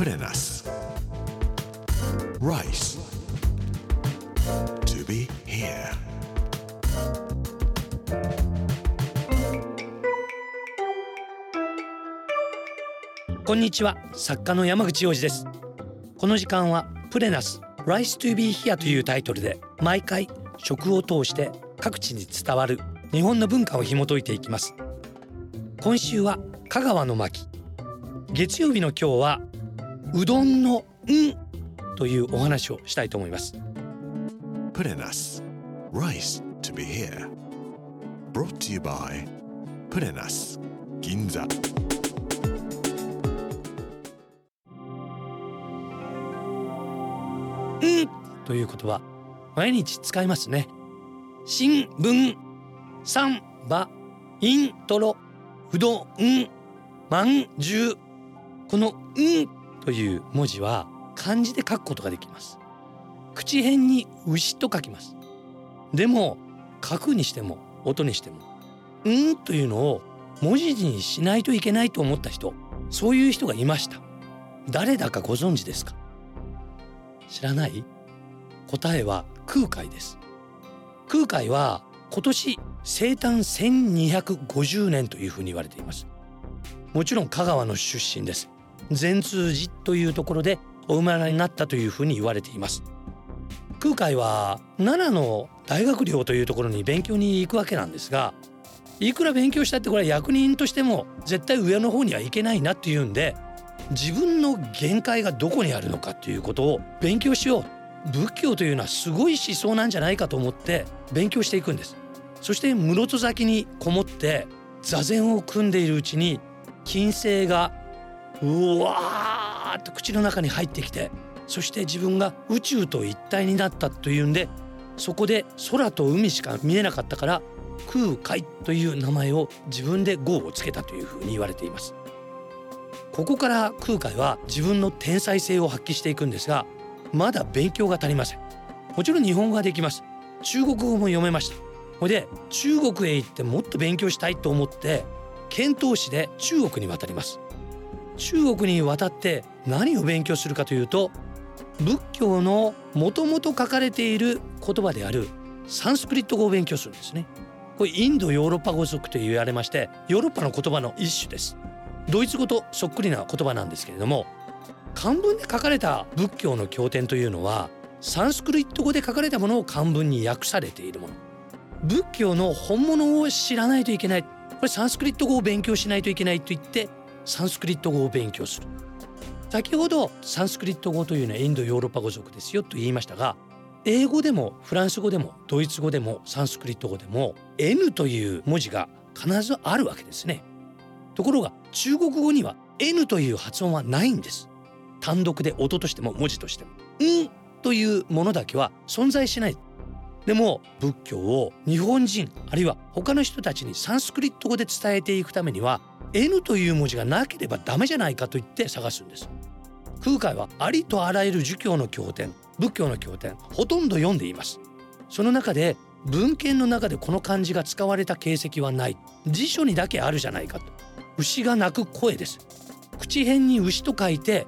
プレナス Rice. To be here. こんにちは作家の山口洋二ですこの時間はプレナス Rice to be here というタイトルで毎回食を通して各地に伝わる日本の文化を紐解いていきます。今週は香川の巻。月曜日の今日はうどんのんというお話をしたいと思います。プレナス Rice to be here. Brought to you by プレナス銀座んという言葉毎日使いますね。新聞サンバイントロうどんまんじゅうこの「ん」という文字は漢字で書くことができます。口辺に牛と書きます。でも書くにしても音にしてもう「ん」というのを文字にしないといけないと思った人そういう人がいました。誰だかご存知ですか？知らない？答えは空海です。空海は今年生誕1250年というふうに言われています。もちろん香川の出身です。善通寺というところでお生まれになったというふうに言われています。空海は奈良の大学寮というところに勉強に行くわけなんですがいくら勉強したってこれは役人としても絶対上の方には行けないなっていうんで自分の限界がどこにあるのかということを勉強しよう。仏教というのはすごい思想なんじゃないかと思って勉強していくんです。そして室戸崎にこもって座禅を組んでいるうちに金星がうわーっと口の中に入ってきてそして自分が宇宙と一体になったというんでそこで空と海しか見えなかったから空海という名前を自分で号をつけたというふうに言われています。ここから空海は自分の天才性を発揮していくんですがまだ勉強が足りません。もちろん日本語ができます。中国語も読めました。ほいで中国へ行ってもっと勉強したいと思って遣唐使で中国に渡ります。中国に渡って何を勉強するかというと仏教のもともと書かれている言葉であるサンスクリット語を勉強するんですね。これインドヨーロッパ語族と言われましてヨーロッパの言葉の一種です。ドイツ語とそっくりな言葉なんですけれども漢文で書かれた仏教の経典というのはサンスクリット語で書かれたものを漢文に訳されているもの。仏教の本物を知らないといけない。これサンスクリット語を勉強しないといけないと言ってサンスクリット語を勉強する。先ほどサンスクリット語というのはインドヨーロッパ語族ですよと言いましたが英語でもフランス語でもドイツ語でもサンスクリット語でも N という文字が必ずあるわけですね。ところが中国語には N という発音はないんです。単独で音としても文字としても「ん」というものだけは存在しない。でも仏教を日本人あるいは他の人たちにサンスクリット語で伝えていくためには N という文字がなければダメじゃないかと言って探すんです。空海はありとあらゆる儒教の経典仏教の経典ほとんど読んでいます。その中で文献の中でこの漢字が使われた形跡はない。辞書にだけあるじゃないかと。牛が鳴く声です。口辺に牛と書いて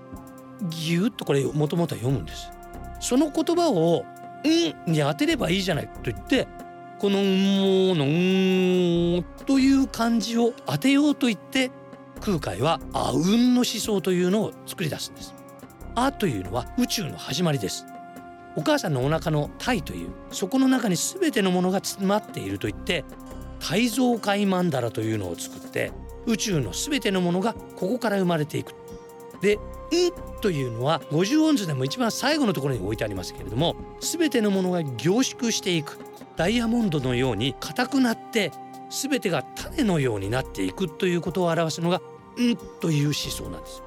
ぎゅっとこれもともとは読むんです。その言葉を「ん」に当てればいいじゃないと言ってこの「ん」の「ん」という漢字を当てようと言って空海は「あうん」の思想というのを作り出すんです。あというのは宇宙の始まりです。お母さんのお腹の体というそこの中に全てのものが詰まっていると言って体造界曼荼羅というのを作って宇宙の全てのものがここから生まれていく。で「ん」というのは50音図でも一番最後のところに置いてありますけれども全てのものが凝縮していくダイヤモンドのように硬くなって全てが種のようになっていくということを表すのが「ん」という思想なんです。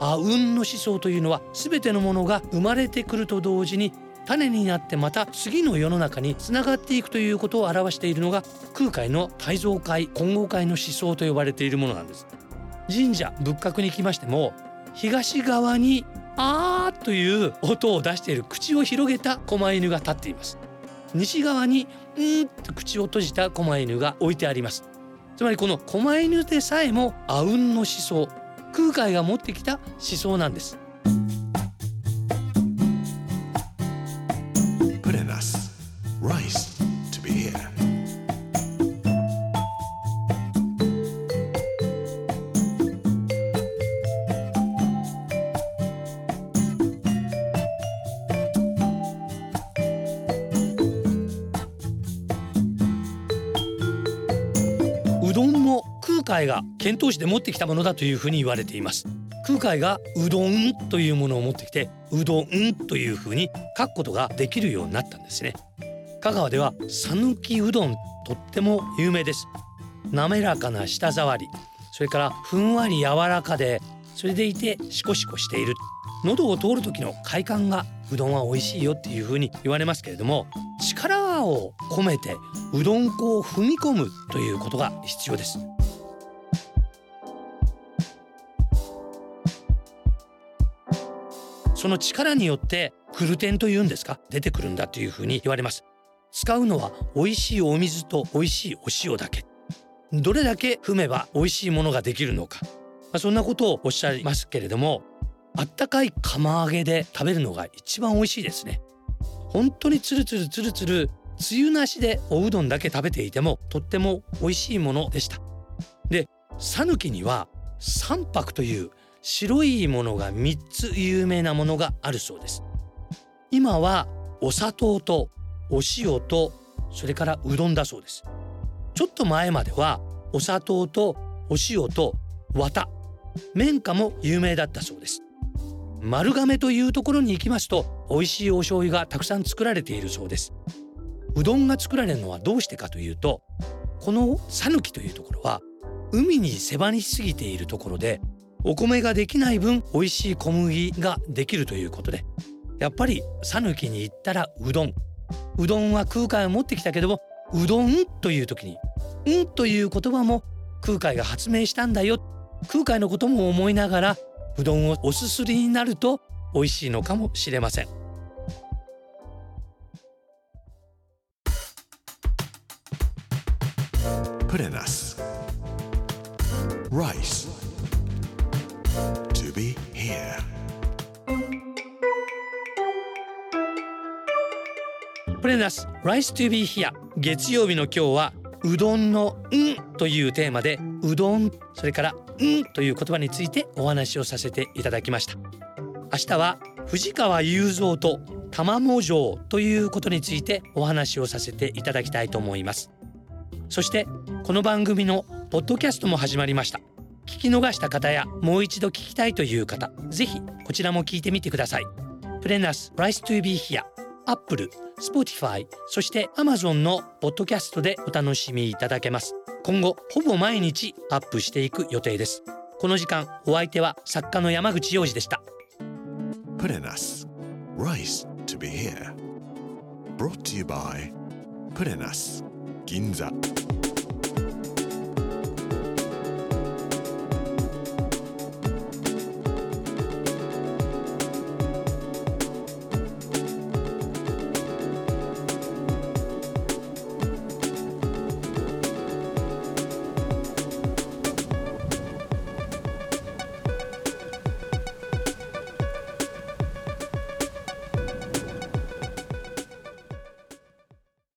あうんの思想というのは全てのものが生まれてくると同時に種になってまた次の世の中につながっていくということを表しているのが空海の大蔵会混合会の思想と呼ばれているものなんです神社仏閣に来ましても東側にあーという音を出している口を広げた狛犬が立っています西側にうんと口を閉じた狛犬が置いてあります。つまりこの狛犬でさえも阿吽の思想空海が持ってきた思想なんです。海が遣唐使で持ってきたものだというふうに言われています。空海がうどんというものを持ってきてうどんというふうに書くことができるようになったんですね。香川では讃岐うどんとっても有名です。滑らかな舌触りそれからふんわり柔らかでそれでいてシコシコしている。喉を通る時の快感がうどんは美味しいよっていうふうに言われますけれども力を込めてうどん粉を踏み込むということが必要です。その力によってグルテンというんですか出てくるんだというふうに言われます。使うのは美味しいお水と美味しいお塩だけ。どれだけ踏めば美味しいものができるのか、まあ、そんなことをおっしゃいますけれどもあったかい釜揚げで食べるのが一番美味しいですね。本当にツルツルツルツルつゆなしでおうどんだけ食べていてもとっても美味しいものでした。で讃岐には三白という白いものが3つ有名なものがあるそうです。今はお砂糖とお塩とそれからうどんだそうです。ちょっと前まではお砂糖とお塩と綿。綿花も有名だったそうです。丸亀というところに行きますと美味しいお醤油がたくさん作られているそうです。うどんが作られるのはどうしてかというとこの讃岐というところは海に狭にしすぎているところでお米ができない分美味しい小麦ができるということでやっぱり讃岐に行ったらうどん。うどんは空海を持ってきたけどもうどんという時に「ん」という言葉も空海が発明したんだよ。空海のことも思いながらうどんをおすすりになると美味しいのかもしれません。プレナス Rice. Here. プレナス Rice to be here. 月曜日の今日はうどんの「ん」というテーマでうどんそれから「ん」という言葉についてお話をさせていただきました。明日は藤川雄三と玉藻城ということについてお話をさせていただきたいと思います。そしてこの番組のポッドキャストも始まりました。聞き逃した方やもう一度聞きたいという方ぜひこちらも聞いてみてください。プレナス Rice to be here Apple、Spotify そして Amazon のポッドキャストでお楽しみいただけます。今後ほぼ毎日アップしていく予定です。この時間お相手は作家の山口洋二でした。プレナス Rice to be here Brought to you by プレナス銀座。